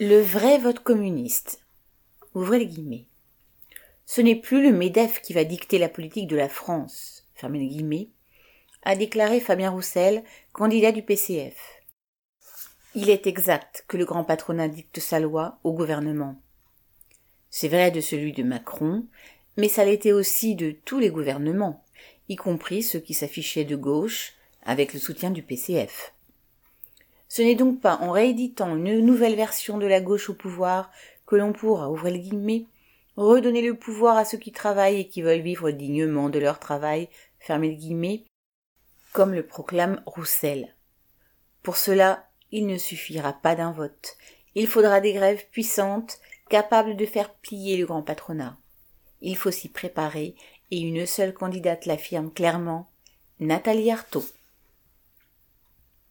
Le vrai vote communiste. Ouvrez les guillemets. Ce n'est plus le MEDEF qui va dicter la politique de la France, fermez les guillemets, a déclaré Fabien Roussel, candidat du PCF. Il est exact que le grand patronat dicte sa loi au gouvernement. C'est vrai de celui de Macron, mais ça l'était aussi de tous les gouvernements, y compris ceux qui s'affichaient de gauche, avec le soutien du PCF. Ce n'est donc pas en rééditant une nouvelle version de la gauche au pouvoir que l'on pourra, ouvrir le guillemets, redonner le pouvoir à ceux qui travaillent et qui veulent vivre dignement de leur travail, fermer le guillemets, comme le proclame Roussel. Pour cela, il ne suffira pas d'un vote. Il faudra des grèves puissantes, capables de faire plier le grand patronat. Il faut s'y préparer, et une seule candidate l'affirme clairement, Nathalie Arthaud.